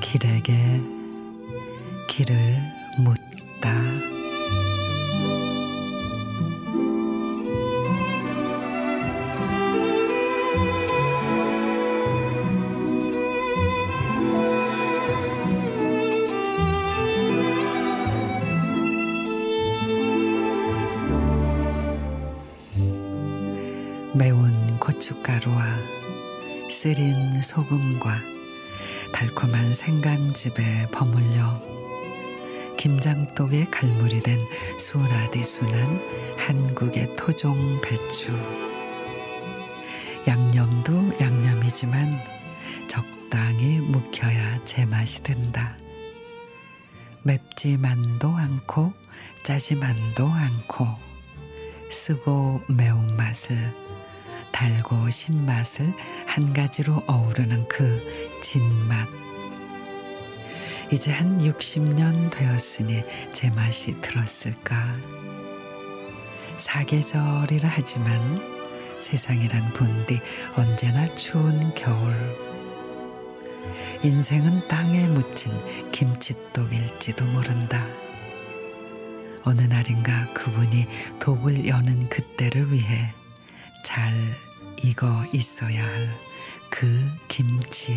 길에게 길을 묻다. 매운 고춧가루와 쓰린 소금과 달콤한 생강즙에 버물려 김장독에 갈무리 된 순하디순한 한국의 토종 배추. 양념도 양념이지만 적당히 묵혀야 제맛이 든다. 맵지만도 않고 짜지만도 않고 쓰고 매운맛을 달고 신맛을 한 가지로 어우르는 그 진맛. 이제 한 60년 되었으니 제 맛이 들었을까. 사계절이라 하지만 세상이란 본디 언제나 추운 겨울. 인생은 땅에 묻힌 김치독일지도 모른다. 어느 날인가 그분이 독을 여는 그때를 위해 잘 익어 있어야 할 그 김치.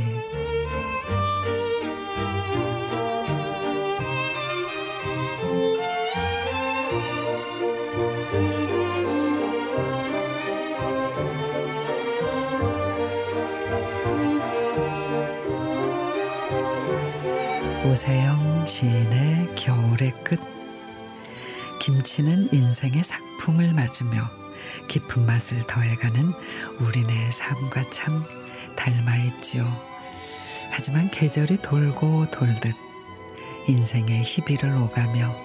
오세영 시인의 겨울의 끝. 김치는 인생의 작품을 맞으며 깊은 맛을 더해가는 우리네 삶과 참 닮아있지요. 하지만 계절이 돌고 돌듯 인생의 희비를 오가며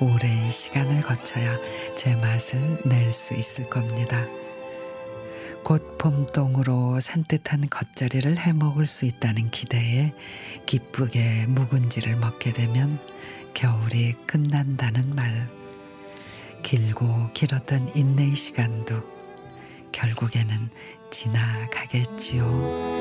오랜 시간을 거쳐야 제 맛을 낼 수 있을 겁니다. 곧 봄동으로 산뜻한 겉절이를 해먹을 수 있다는 기대에 기쁘게 묵은지를 먹게 되면 겨울이 끝난다는 말. 길고 길었던 인내의 시간도 결국에는 지나가겠지요.